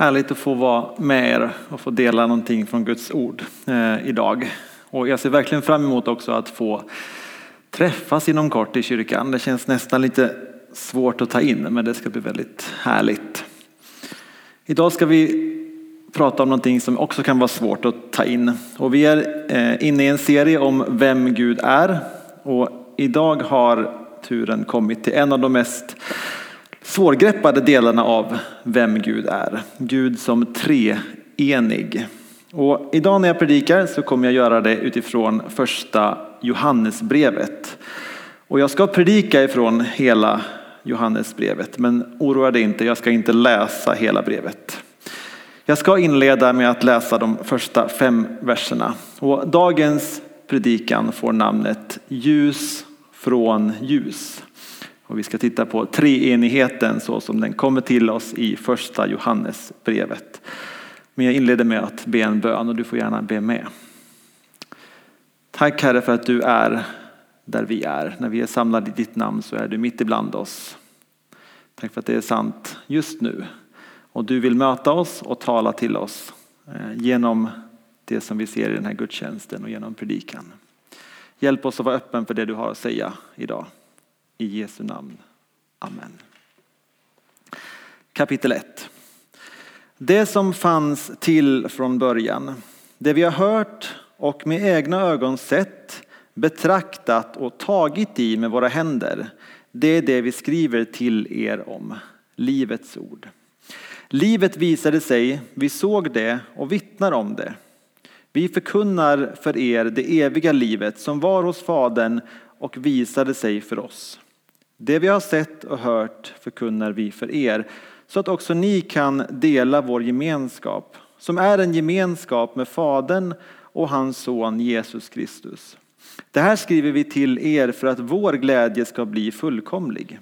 Härligt att få vara med er och få dela någonting från Guds ord eh, idag. Och jag ser verkligen fram emot också att få träffas inom kort i kyrkan. Det känns nästan lite svårt att ta in men det ska bli väldigt härligt. Idag ska vi prata om någonting som också kan vara svårt att ta in. Och vi är eh, inne i en serie om vem Gud är. Och idag har turen kommit till en av de mest svårgreppade delarna av vem Gud är. Gud som treenig. Och idag när jag predikar så kommer jag göra det utifrån första Johannesbrevet. Och jag ska predika ifrån hela Johannesbrevet, men oroa dig inte, jag ska inte läsa hela brevet. Jag ska inleda med att läsa de första fem verserna. Och dagens predikan får namnet Ljus från ljus. Och vi ska titta på treenigheten så som den kommer till oss i första Johannesbrevet. Men jag inleder med att be en bön och du får gärna be med. Tack Herre för att du är där vi är. När vi är samlade i ditt namn så är du mitt ibland oss. Tack för att det är sant just nu. Och du vill möta oss och tala till oss eh, genom det som vi ser i den här gudstjänsten och genom predikan. Hjälp oss att vara öppen för det du har att säga idag. I Jesu namn. Amen. Kapitel 1. Det som fanns till från början, det vi har hört och med egna ögon sett, betraktat och tagit i med våra händer, det är det vi skriver till er om, livets ord. Livet visade sig, vi såg det och vittnar om det. Vi förkunnar för er det eviga livet som var hos Fadern och visade sig för oss. Det vi har sett och hört förkunnar vi för er så att också ni kan dela vår gemenskap som är en gemenskap med Fadern och hans son Jesus Kristus. Det här skriver vi till er för att vår glädje ska bli fullkomlig.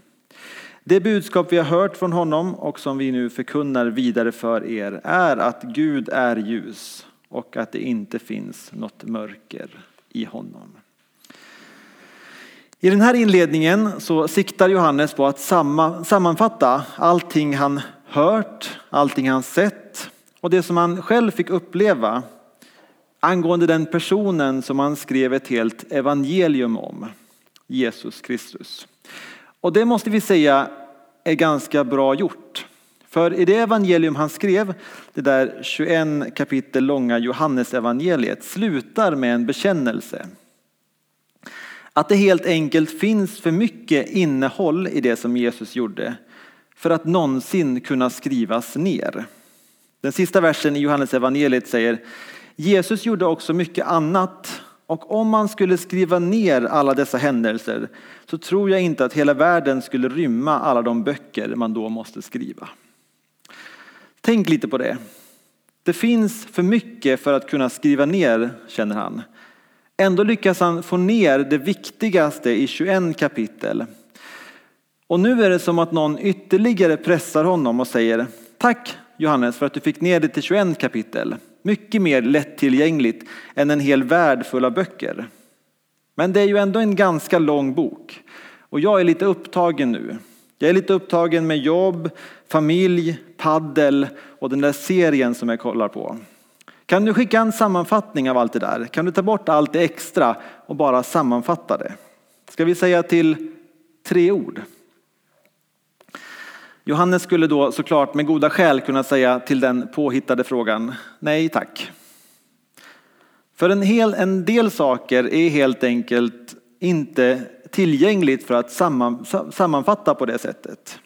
Det budskap vi har hört från honom och som vi nu förkunnar vidare för er är att Gud är ljus och att det inte finns något mörker i honom. I den här inledningen så siktar Johannes på att sammanfatta allting han hört, allting han sett och det som han själv fick uppleva angående den personen som han skrev ett helt evangelium om, Jesus Kristus. Och det måste vi säga är ganska bra gjort. För i det evangelium han skrev, det där 21 kapitel långa Johannesevangeliet, slutar med en bekännelse. Att det helt enkelt finns för mycket innehåll i det som Jesus gjorde för att någonsin kunna skrivas ner. Den sista versen i Johannes evangeliet säger Jesus gjorde också mycket annat och om man skulle skriva ner alla dessa händelser så tror jag inte att hela världen skulle rymma alla de böcker man då måste skriva. Tänk lite på det. Det finns för mycket för att kunna skriva ner, känner han. Ändå lyckas han få ner det viktigaste i 21 kapitel. Och nu är det som att någon ytterligare pressar honom och säger Tack Johannes för att du fick ner det till 21 kapitel. Mycket mer lättillgängligt än en hel värld full av böcker. Men det är ju ändå en ganska lång bok. Och jag är lite upptagen nu. Jag är lite upptagen med jobb, familj, paddel och den där serien som jag kollar på. Kan du skicka en sammanfattning av allt det där? Kan du ta bort allt det extra och bara sammanfatta det? Ska vi säga till tre ord? Johannes skulle då såklart med goda skäl kunna säga till den påhittade frågan nej tack. För en, hel, en del saker är helt enkelt inte tillgängligt för att samman, sammanfatta på det sättet.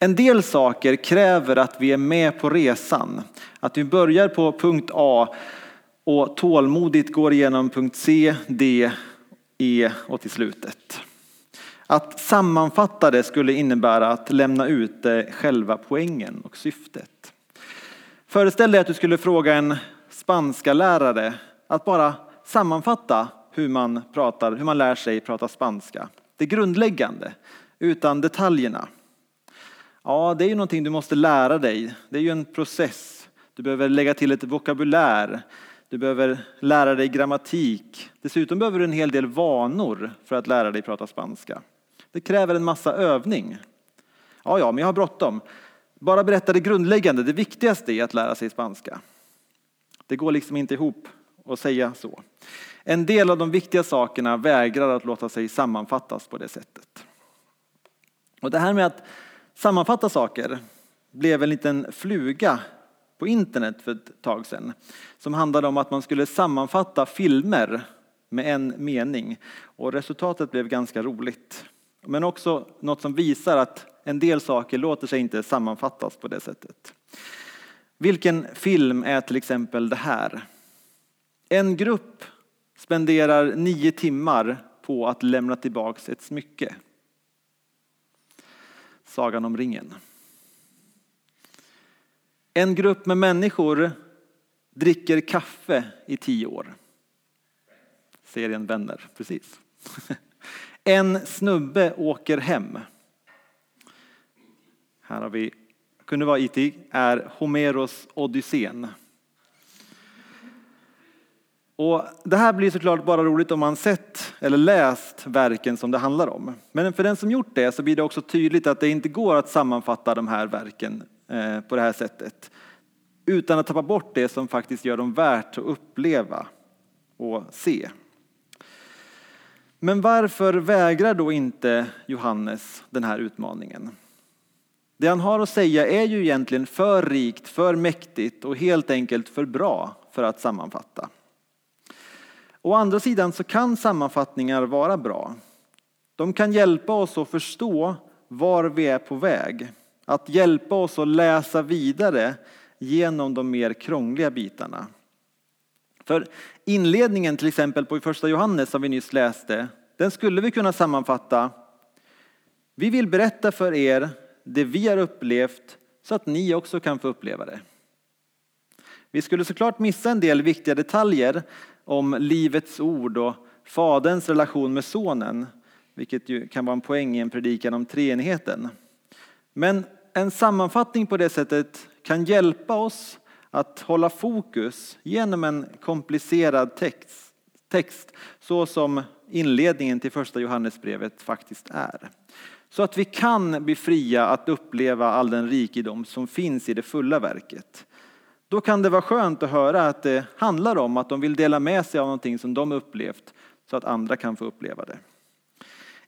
En del saker kräver att vi är med på resan. Att vi börjar på punkt A och tålmodigt går igenom punkt C, D, E och till slutet. Att sammanfatta det skulle innebära att lämna ut eh, själva poängen och syftet. Föreställ dig att du skulle fråga en spanska lärare att bara sammanfatta hur man, pratar, hur man lär sig prata spanska. Det grundläggande, utan detaljerna. Ja, det är ju någonting du måste lära dig. Det är ju en process. Du behöver lägga till ett vokabulär. Du behöver lära dig grammatik. Dessutom behöver du en hel del vanor för att lära dig prata spanska. Det kräver en massa övning. Ja, ja, men jag har bråttom. bara berätta det grundläggande, det viktigaste är att lära sig spanska. Det går liksom inte ihop att säga så. En del av de viktiga sakerna vägrar att låta sig sammanfattas på det sättet. Och det här med att sammanfatta saker blev en liten fluga på internet för ett tag sedan som handlade om att man skulle sammanfatta filmer med en mening och resultatet blev ganska roligt. Men också något som visar att en del saker låter sig inte sammanfattas på det sättet. Vilken film är till exempel det här? En grupp spenderar nio timmar på att lämna tillbaks ett smycke. Sagan om ringen. En grupp med människor dricker kaffe i tio år. Serien Vänner, precis. En snubbe åker hem. Här har vi, kunde vara IT, är Homeros Odysseen. Och det här blir såklart bara roligt om man sett eller läst verken som det handlar om. Men för den som gjort det så blir det också tydligt att det inte går att sammanfatta de här verken eh, på det här sättet utan att tappa bort det som faktiskt gör dem värt att uppleva och se. Men varför vägrar då inte Johannes den här utmaningen? Det han har att säga är ju egentligen för rikt, för mäktigt och helt enkelt för bra för att sammanfatta. Å andra sidan så kan sammanfattningar vara bra. De kan hjälpa oss att förstå var vi är på väg. Att hjälpa oss att läsa vidare genom de mer krångliga bitarna. För inledningen till exempel på första Johannes som vi nyss läste, den skulle vi kunna sammanfatta. Vi vill berätta för er det vi har upplevt så att ni också kan få uppleva det. Vi skulle såklart missa en del viktiga detaljer om livets ord och faderns relation med sonen, vilket ju kan vara en poäng i en predikan om treenigheten. Men en sammanfattning på det sättet kan hjälpa oss att hålla fokus genom en komplicerad text, text så som inledningen till första Johannesbrevet faktiskt är. Så att vi kan bli fria att uppleva all den rikedom som finns i det fulla verket. Då kan det vara skönt att höra att det handlar om att de vill dela med sig av någonting som de upplevt så att andra kan få uppleva det.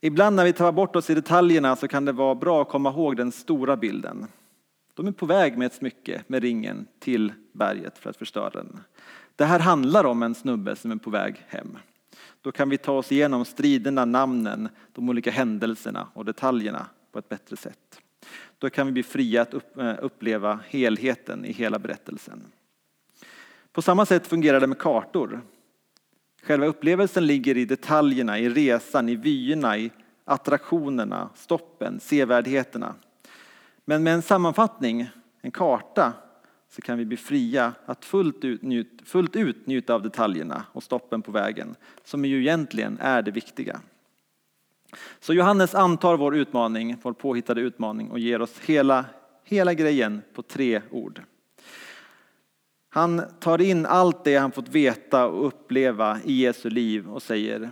Ibland när vi tar bort oss i detaljerna så kan det vara bra att komma ihåg den stora bilden. De är på väg med ett smycke med ringen till berget för att förstöra den. Det här handlar om en snubbe som är på väg hem. Då kan vi ta oss igenom striderna, namnen, de olika händelserna och detaljerna på ett bättre sätt. Då kan vi bli fria att eh, uppleva helheten i hela berättelsen. På samma sätt fungerar det med kartor. Själva upplevelsen ligger i detaljerna, i resan, i vyerna, i attraktionerna, stoppen, sevärdheterna. Men med en sammanfattning, en karta, så kan vi bli fria att fullt ut, fullt ut njuta av detaljerna och stoppen på vägen, som ju egentligen är det viktiga. Så Johannes antar vår utmaning, vår påhittade utmaning och ger oss hela, hela grejen på tre ord. Han tar in allt det han fått veta och uppleva i Jesu liv och säger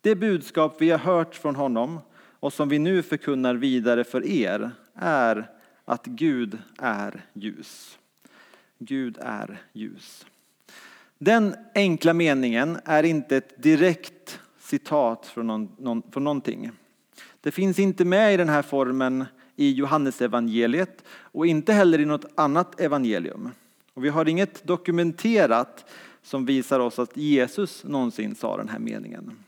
det budskap vi har hört från honom och som vi nu förkunnar vidare för er är att Gud är ljus. Gud är ljus. Den enkla meningen är inte ett direkt citat från, någon, någon, från någonting. Det finns inte med i den här formen i Johannesevangeliet och inte heller i något annat evangelium. Och vi har inget dokumenterat som visar oss att Jesus någonsin sa den här meningen.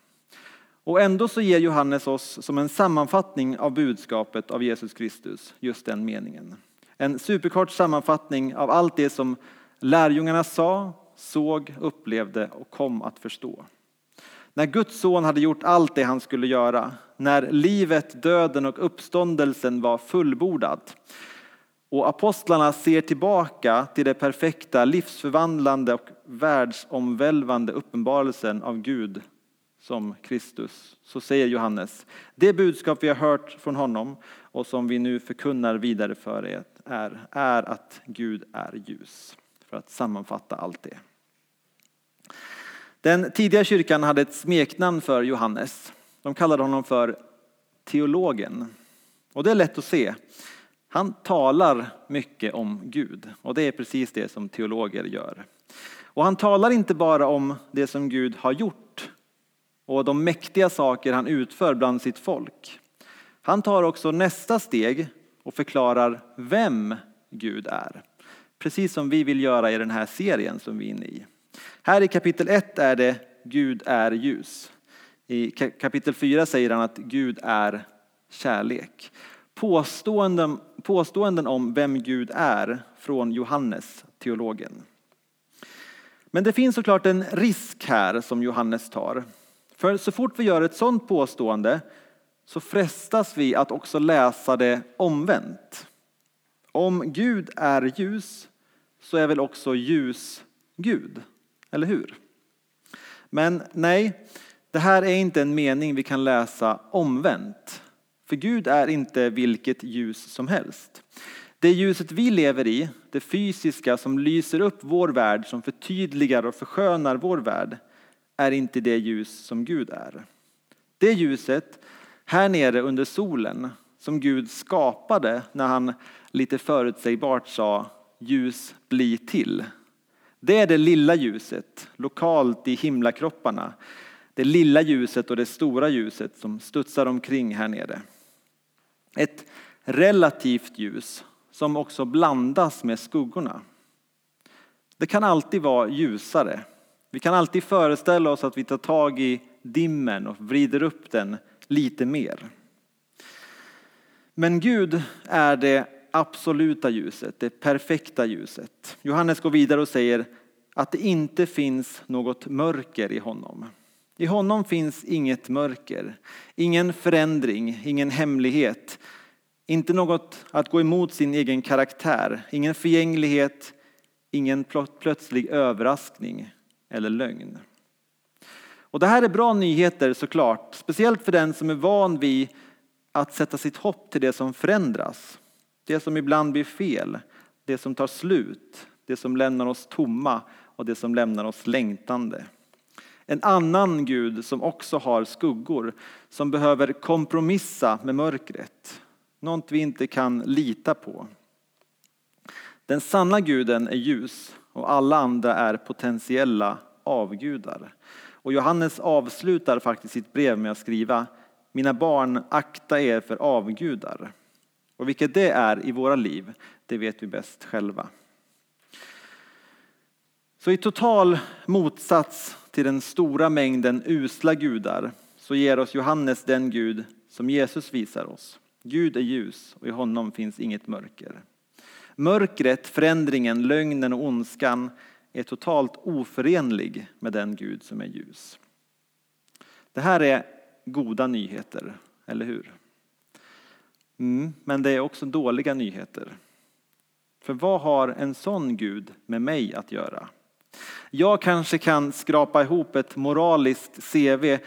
Och ändå så ger Johannes oss som en sammanfattning av budskapet av Jesus Kristus just den meningen. En superkort sammanfattning av allt det som lärjungarna sa, såg, upplevde och kom att förstå. När Guds son hade gjort allt det han skulle göra, när livet, döden och uppståndelsen var fullbordad och apostlarna ser tillbaka till det perfekta, livsförvandlande och världsomvälvande uppenbarelsen av Gud som Kristus, så säger Johannes, det budskap vi har hört från honom och som vi nu förkunnar vidare för er är, är att Gud är ljus. För att sammanfatta allt det. Den tidiga kyrkan hade ett smeknamn för Johannes. De kallade honom för teologen. Och det är lätt att se. Han talar mycket om Gud och det är precis det som teologer gör. Och han talar inte bara om det som Gud har gjort och de mäktiga saker han utför bland sitt folk. Han tar också nästa steg och förklarar vem Gud är. Precis som vi vill göra i den här serien som vi är inne i. Här i kapitel 1 är det Gud är ljus. I kapitel 4 säger han att Gud är kärlek. Påståenden, påståenden om vem Gud är från Johannes, teologen. Men det finns såklart en risk här som Johannes tar. För så fort vi gör ett sådant påstående så frestas vi att också läsa det omvänt. Om Gud är ljus så är väl också ljus Gud, eller hur? Men nej, det här är inte en mening vi kan läsa omvänt. För Gud är inte vilket ljus som helst. Det ljuset vi lever i, det fysiska som lyser upp vår värld, som förtydligar och förskönar vår värld, är inte det ljus som Gud är. Det ljuset här nere under solen som Gud skapade när han lite förutsägbart sa ljus bli till. Det är det lilla ljuset, lokalt i himlakropparna. Det lilla ljuset och det stora ljuset som studsar omkring här nere. Ett relativt ljus som också blandas med skuggorna. Det kan alltid vara ljusare. Vi kan alltid föreställa oss att vi tar tag i dimmen och vrider upp den lite mer. Men Gud är det absoluta ljuset, det perfekta ljuset. Johannes går vidare och säger att det inte finns något mörker i honom. I honom finns inget mörker, ingen förändring, ingen hemlighet, inte något att gå emot sin egen karaktär, ingen förgänglighet, ingen plötslig överraskning eller lögn. Och det här är bra nyheter såklart, speciellt för den som är van vid att sätta sitt hopp till det som förändras. Det som ibland blir fel, det som tar slut, det som lämnar oss tomma och det som lämnar oss längtande. En annan Gud som också har skuggor, som behöver kompromissa med mörkret. Något vi inte kan lita på. Den sanna guden är ljus och alla andra är potentiella avgudar. Och Johannes avslutar faktiskt sitt brev med att skriva Mina barn, akta er för avgudar. Och vilket det är i våra liv, det vet vi bäst själva. Så i total motsats till den stora mängden usla gudar så ger oss Johannes den Gud som Jesus visar oss. Gud är ljus och i honom finns inget mörker. Mörkret, förändringen, lögnen och ondskan är totalt oförenlig med den Gud som är ljus. Det här är goda nyheter, eller hur? Mm, men det är också dåliga nyheter. För vad har en sån Gud med mig att göra? Jag kanske kan skrapa ihop ett moraliskt CV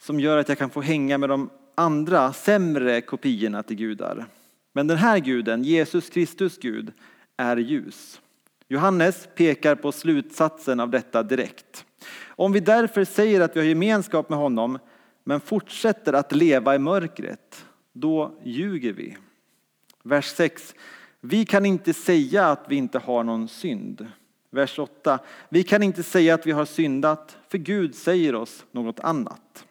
som gör att jag kan få hänga med de andra sämre kopiorna till gudar. Men den här guden, Jesus Kristus Gud, är ljus. Johannes pekar på slutsatsen av detta direkt. Om vi därför säger att vi har gemenskap med honom men fortsätter att leva i mörkret, då ljuger vi. Vers 6. Vi kan inte säga att vi inte har någon synd. Vers 8. Vi kan inte säga att vi har syndat, för Gud säger oss något annat.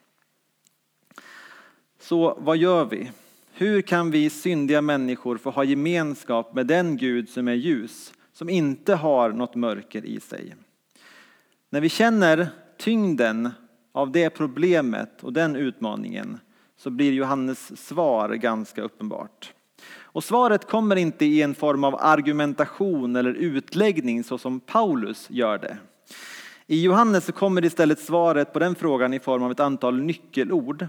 Så vad gör vi? Hur kan vi syndiga människor få ha gemenskap med den Gud som är ljus, som inte har något mörker i sig? När vi känner tyngden av det problemet och den utmaningen så blir Johannes svar ganska uppenbart. Och svaret kommer inte i en form av argumentation eller utläggning så som Paulus gör det. I Johannes så kommer istället svaret på den frågan i form av ett antal nyckelord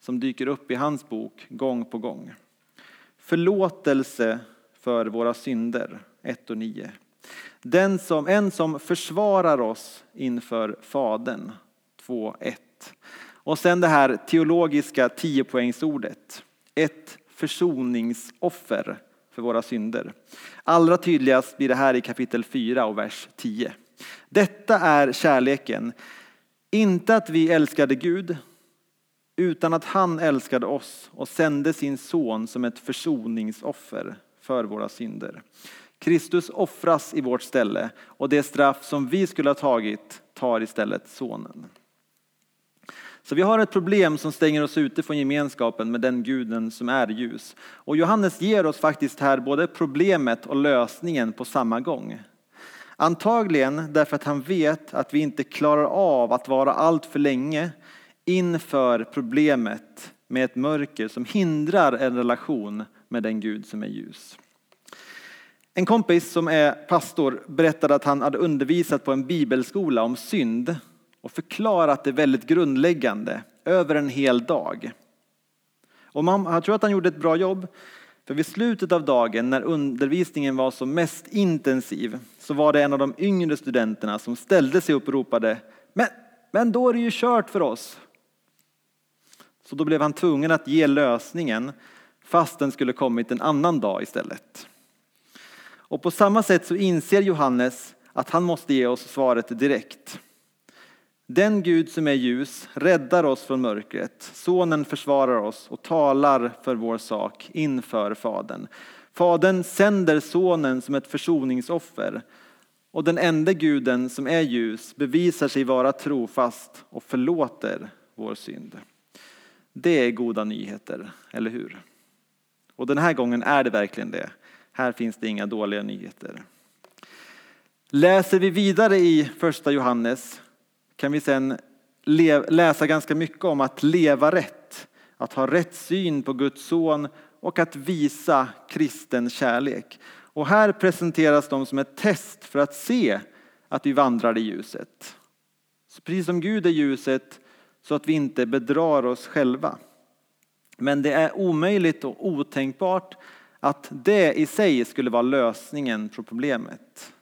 som dyker upp i hans bok gång på gång. Förlåtelse för våra synder, 1 och 9. Den som, en som försvarar oss inför Fadern, 2, 1. Och sen det här teologiska tiopoängsordet, ett försoningsoffer för våra synder. Allra tydligast blir det här i kapitel 4 och vers 10. Detta är kärleken, inte att vi älskade Gud utan att han älskade oss och sände sin son som ett försoningsoffer för våra synder. Kristus offras i vårt ställe och det straff som vi skulle ha tagit tar istället sonen. Så vi har ett problem som stänger oss ute från gemenskapen med den guden som är ljus. Och Johannes ger oss faktiskt här både problemet och lösningen på samma gång. Antagligen därför att han vet att vi inte klarar av att vara allt för länge inför problemet med ett mörker som hindrar en relation med den Gud som är ljus. En kompis som är pastor berättade att han hade undervisat på en bibelskola om synd och förklarat det väldigt grundläggande över en hel dag. Och man, jag tror att han gjorde ett bra jobb, för vid slutet av dagen när undervisningen var som mest intensiv så var det en av de yngre studenterna som ställde sig upp och ropade men, men då är det ju kört för oss. Så då blev han tvungen att ge lösningen fast den skulle kommit en annan dag istället. Och på samma sätt så inser Johannes att han måste ge oss svaret direkt. Den Gud som är ljus räddar oss från mörkret. Sonen försvarar oss och talar för vår sak inför Fadern. Fadern sänder sonen som ett försoningsoffer och den enda guden som är ljus bevisar sig vara trofast och förlåter vår synd. Det är goda nyheter, eller hur? Och den här gången är det verkligen det. Här finns det inga dåliga nyheter. Läser vi vidare i första Johannes kan vi sen läsa ganska mycket om att leva rätt, att ha rätt syn på Guds son och att visa kristen kärlek. Och här presenteras de som ett test för att se att vi vandrar i ljuset. Så precis som Gud är ljuset så att vi inte bedrar oss själva. Men det är omöjligt och otänkbart att det i sig skulle vara lösningen på problemet.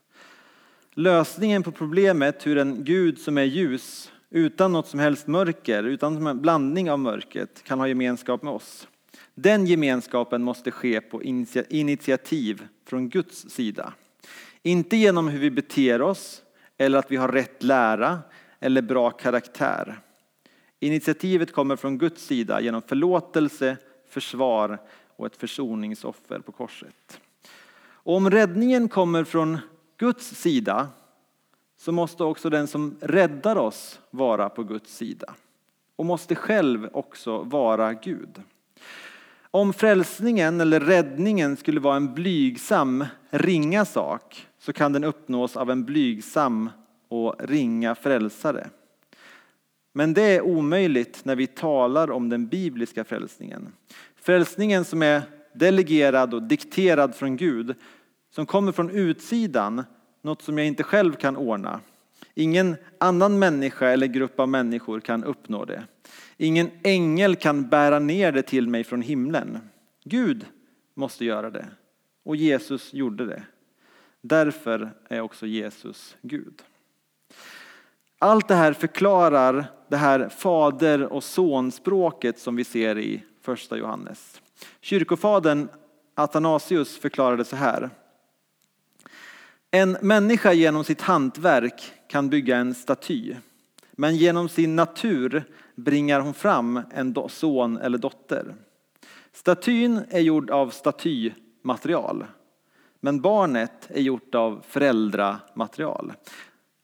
Lösningen på problemet hur en Gud som är ljus utan något som helst mörker, utan en blandning av mörkret kan ha gemenskap med oss. Den gemenskapen måste ske på initiativ från Guds sida. Inte genom hur vi beter oss eller att vi har rätt lära eller bra karaktär. Initiativet kommer från Guds sida genom förlåtelse, försvar och ett försoningsoffer på korset. Och om räddningen kommer från Guds sida så måste också den som räddar oss vara på Guds sida och måste själv också vara Gud. Om frälsningen eller räddningen skulle vara en blygsam, ringa sak så kan den uppnås av en blygsam och ringa frälsare. Men det är omöjligt när vi talar om den bibliska frälsningen. Frälsningen som är delegerad och dikterad från Gud, som kommer från utsidan, något som jag inte själv kan ordna. Ingen annan människa eller grupp av människor kan uppnå det. Ingen ängel kan bära ner det till mig från himlen. Gud måste göra det. Och Jesus gjorde det. Därför är också Jesus Gud. Allt det här förklarar det här fader och sonspråket som vi ser i första Johannes. Kyrkofadern Athanasius förklarade så här. En människa genom sitt hantverk kan bygga en staty, men genom sin natur bringar hon fram en son eller dotter. Statyn är gjord av statymaterial, men barnet är gjort av föräldramaterial.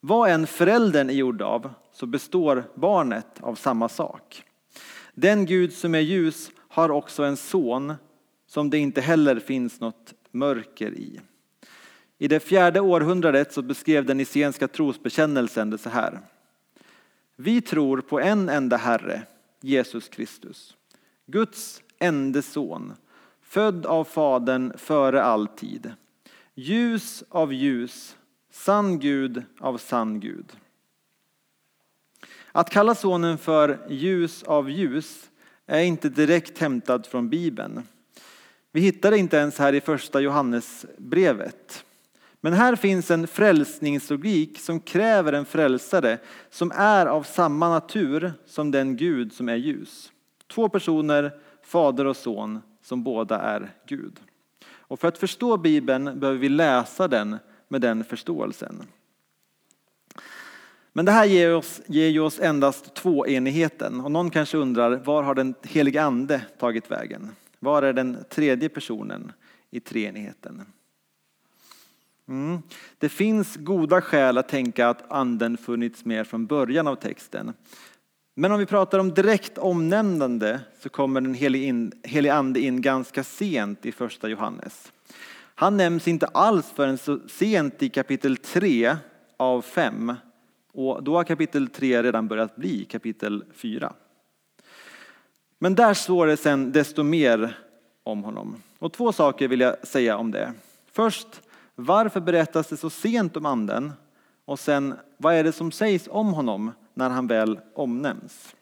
Vad en föräldern är gjord av så består barnet av samma sak. Den Gud som är ljus har också en son som det inte heller finns något mörker i. I det fjärde århundradet så beskrev den nicenska trosbekännelsen det så här. Vi tror på en enda Herre, Jesus Kristus, Guds ende son, född av Fadern före all tid, ljus av ljus, sann Gud av sann Gud. Att kalla sonen för ljus av ljus är inte direkt hämtad från Bibeln. Vi hittar det inte ens här i första Johannesbrevet. Men här finns en frälsningslogik som kräver en frälsare som är av samma natur som den Gud som är ljus. Två personer, fader och son, som båda är Gud. Och för att förstå Bibeln behöver vi läsa den med den förståelsen. Men det här ger oss, ger oss endast tvåenigheten och någon kanske undrar var har den helige ande tagit vägen? Var är den tredje personen i treenigheten? Mm. Det finns goda skäl att tänka att anden funnits med från början av texten. Men om vi pratar om direkt omnämnande så kommer den helige ande in ganska sent i första Johannes. Han nämns inte alls förrän så sent i kapitel 3 av 5 och då har kapitel 3 redan börjat bli kapitel 4. Men där står det sen desto mer om honom. Och två saker vill jag säga om det. Först, varför berättas det så sent om anden? Och sen, vad är det som sägs om honom när han väl omnämns?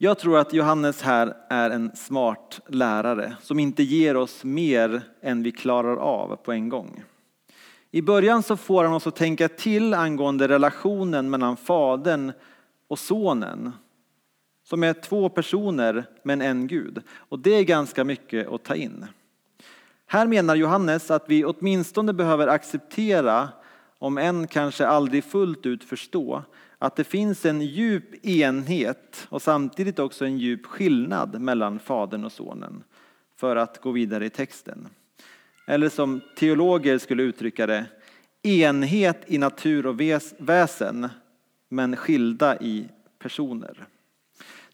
Jag tror att Johannes här är en smart lärare som inte ger oss mer än vi klarar av på en gång. I början så får han oss att tänka till angående relationen mellan fadern och sonen. Som är två personer men en Gud. Och det är ganska mycket att ta in. Här menar Johannes att vi åtminstone behöver acceptera, om än kanske aldrig fullt ut förstå, att det finns en djup enhet och samtidigt också en djup skillnad mellan Fadern och Sonen för att gå vidare i texten. Eller som teologer skulle uttrycka det, enhet i natur och väsen men skilda i personer.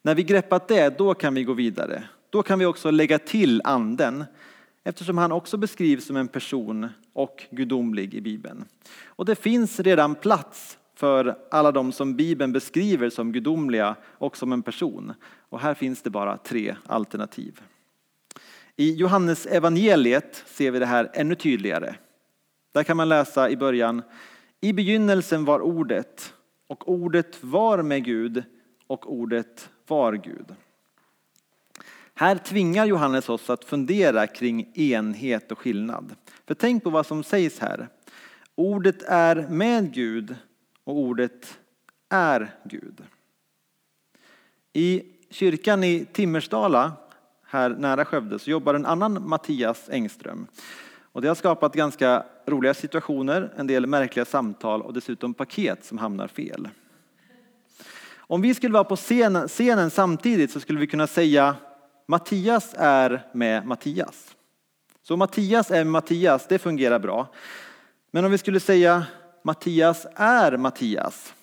När vi greppat det, då kan vi gå vidare. Då kan vi också lägga till anden eftersom han också beskrivs som en person och gudomlig i Bibeln. Och det finns redan plats för alla de som Bibeln beskriver som gudomliga och som en person. Och här finns det bara tre alternativ. I Johannes evangeliet ser vi det här ännu tydligare. Där kan man läsa i början, i begynnelsen var ordet och ordet var med Gud och ordet var Gud. Här tvingar Johannes oss att fundera kring enhet och skillnad. För tänk på vad som sägs här. Ordet är med Gud och ordet är Gud. I kyrkan i Timmersdala, här nära Skövde, så jobbar en annan Mattias Engström. Och det har skapat ganska roliga situationer, en del märkliga samtal och dessutom paket som hamnar fel. Om vi skulle vara på scenen, scenen samtidigt så skulle vi kunna säga Mattias är med Mattias. Så Mattias är med Mattias, det fungerar bra. Men om vi skulle säga Mattias är Mattias,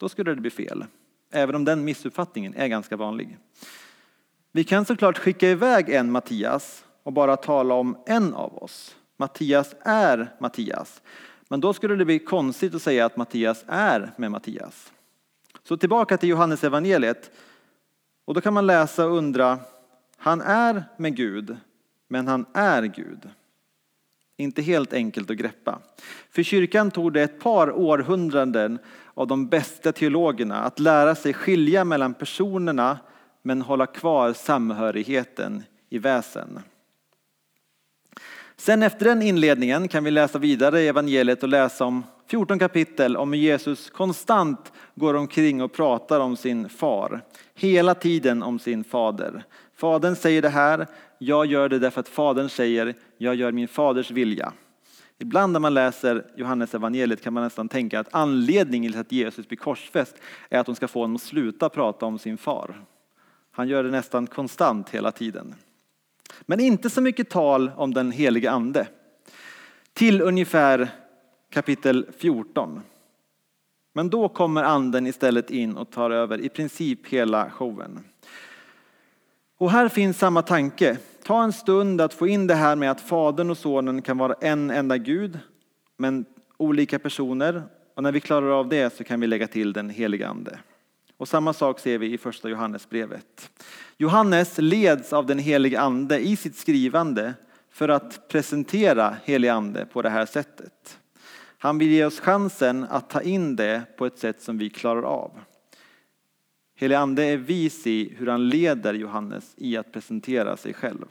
då skulle det bli fel. Även om den missuppfattningen är ganska vanlig. Vi kan såklart skicka iväg en Mattias och bara tala om en av oss. Mattias är Mattias. Men då skulle det bli konstigt att säga att Mattias är med Mattias. Så tillbaka till Johannes evangeliet. Och då kan man läsa och undra, han är med Gud, men han är Gud. Inte helt enkelt att greppa. För kyrkan tog det ett par århundraden av de bästa teologerna att lära sig skilja mellan personerna men hålla kvar samhörigheten i väsen. Sen efter den inledningen kan vi läsa vidare i evangeliet och läsa om 14 kapitel om hur Jesus konstant går omkring och pratar om sin far. Hela tiden om sin fader. Fadern säger det här, jag gör det därför att fadern säger, jag gör min faders vilja. Ibland när man läser Johannes evangeliet kan man nästan tänka att anledningen till att Jesus blir korsfäst är att de ska få honom att sluta prata om sin far. Han gör det nästan konstant hela tiden. Men inte så mycket tal om den helige ande. Till ungefär kapitel 14. Men då kommer anden istället in och tar över i princip hela showen. Och här finns samma tanke. Ta en stund att få in det här med att Fadern och Sonen kan vara en enda Gud, men olika personer. Och när vi klarar av det så kan vi lägga till den helige Ande. Och samma sak ser vi i första Johannesbrevet. Johannes leds av den helige Ande i sitt skrivande för att presentera helig Ande på det här sättet. Han vill ge oss chansen att ta in det på ett sätt som vi klarar av. Helig Ande är vis i hur han leder Johannes i att presentera sig själv.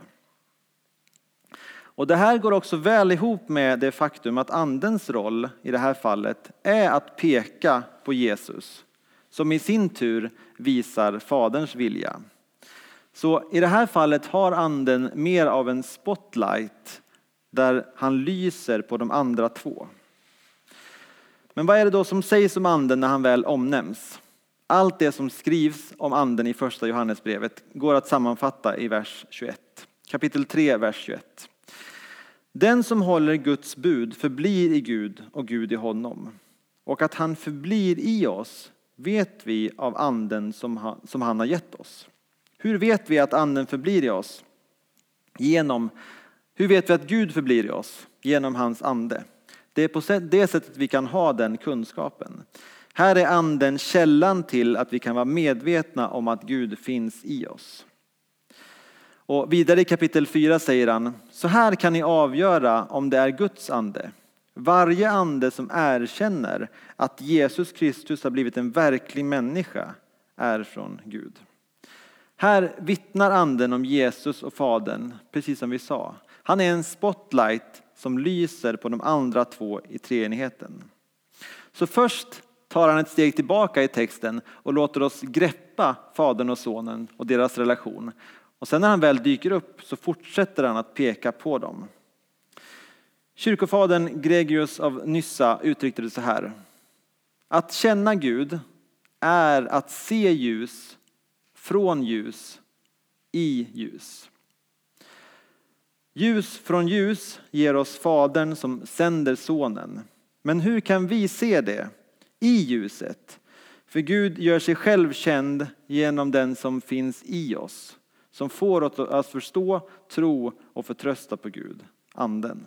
Och det här går också väl ihop med det faktum att andens roll i det här fallet är att peka på Jesus som i sin tur visar Faderns vilja. Så i det här fallet har anden mer av en spotlight där han lyser på de andra två. Men vad är det då som sägs om anden när han väl omnämns? Allt det som skrivs om anden i första Johannesbrevet går att sammanfatta i vers 21. Kapitel 3, vers 21. Den som håller Guds bud förblir i Gud och Gud i honom. Och att han förblir i oss vet vi av anden som han, som han har gett oss. Hur vet vi att anden förblir i oss? Genom, hur vet vi att Gud förblir i oss? Genom hans ande. Det är på det sättet vi kan ha den kunskapen. Här är anden källan till att vi kan vara medvetna om att Gud finns i oss. Och vidare i kapitel 4 säger han, så här kan ni avgöra om det är Guds ande. Varje ande som erkänner att Jesus Kristus har blivit en verklig människa är från Gud. Här vittnar anden om Jesus och Fadern, precis som vi sa. Han är en spotlight som lyser på de andra två i treenigheten. Så först tar han ett steg tillbaka i texten och låter oss greppa Fadern och Sonen och deras relation. Och sen när han väl dyker upp så fortsätter han att peka på dem. Kyrkofadern Gregius av Nyssa uttryckte det så här. Att känna Gud är att se ljus från ljus i ljus. Ljus från ljus ger oss Fadern som sänder Sonen. Men hur kan vi se det? I ljuset. För Gud gör sig själv känd genom den som finns i oss. Som får oss att förstå, tro och förtrösta på Gud, Anden.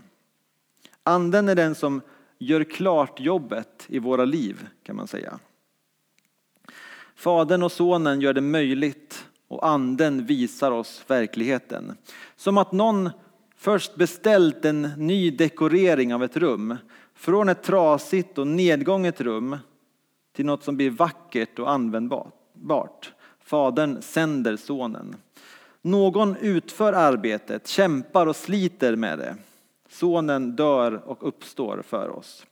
Anden är den som gör klart jobbet i våra liv kan man säga. Fadern och sonen gör det möjligt och anden visar oss verkligheten. Som att någon först beställt en ny dekorering av ett rum. Från ett trasigt och nedgånget rum till något som blir vackert och användbart. Fadern sänder sonen. Någon utför arbetet, kämpar och sliter med det. Sonen dör och uppstår för oss.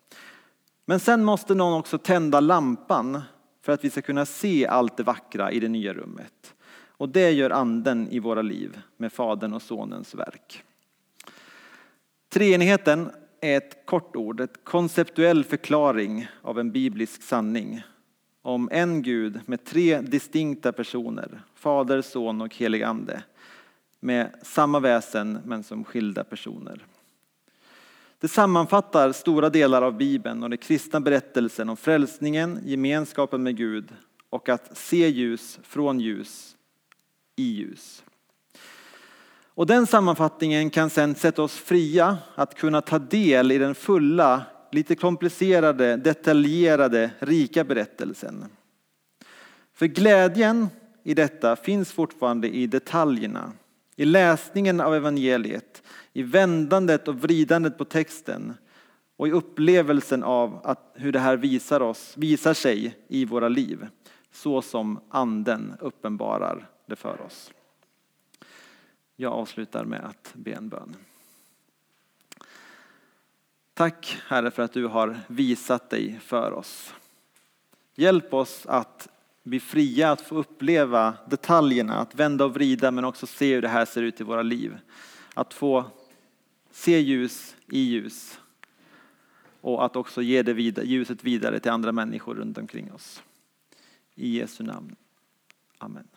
Men sen måste någon också tända lampan för att vi ska kunna se allt det vackra i det nya rummet. Och det gör anden i våra liv med Fadern och Sonens verk. Treenigheten är ett kort ord, ett konceptuell förklaring av en biblisk sanning om en Gud med tre distinkta personer, Fader, Son och helig Ande, med samma väsen men som skilda personer. Det sammanfattar stora delar av Bibeln och den kristna berättelsen om frälsningen, gemenskapen med Gud och att se ljus från ljus i ljus. Och den sammanfattningen kan sedan sätta oss fria att kunna ta del i den fulla, lite komplicerade, detaljerade, rika berättelsen. För glädjen i detta finns fortfarande i detaljerna, i läsningen av evangeliet, i vändandet och vridandet på texten och i upplevelsen av att hur det här visar, oss, visar sig i våra liv, så som anden uppenbarar det för oss. Jag avslutar med att be en bön. Tack Herre för att du har visat dig för oss. Hjälp oss att bli fria att få uppleva detaljerna, att vända och vrida men också se hur det här ser ut i våra liv. Att få se ljus i ljus och att också ge det vidare, ljuset vidare till andra människor runt omkring oss. I Jesu namn. Amen.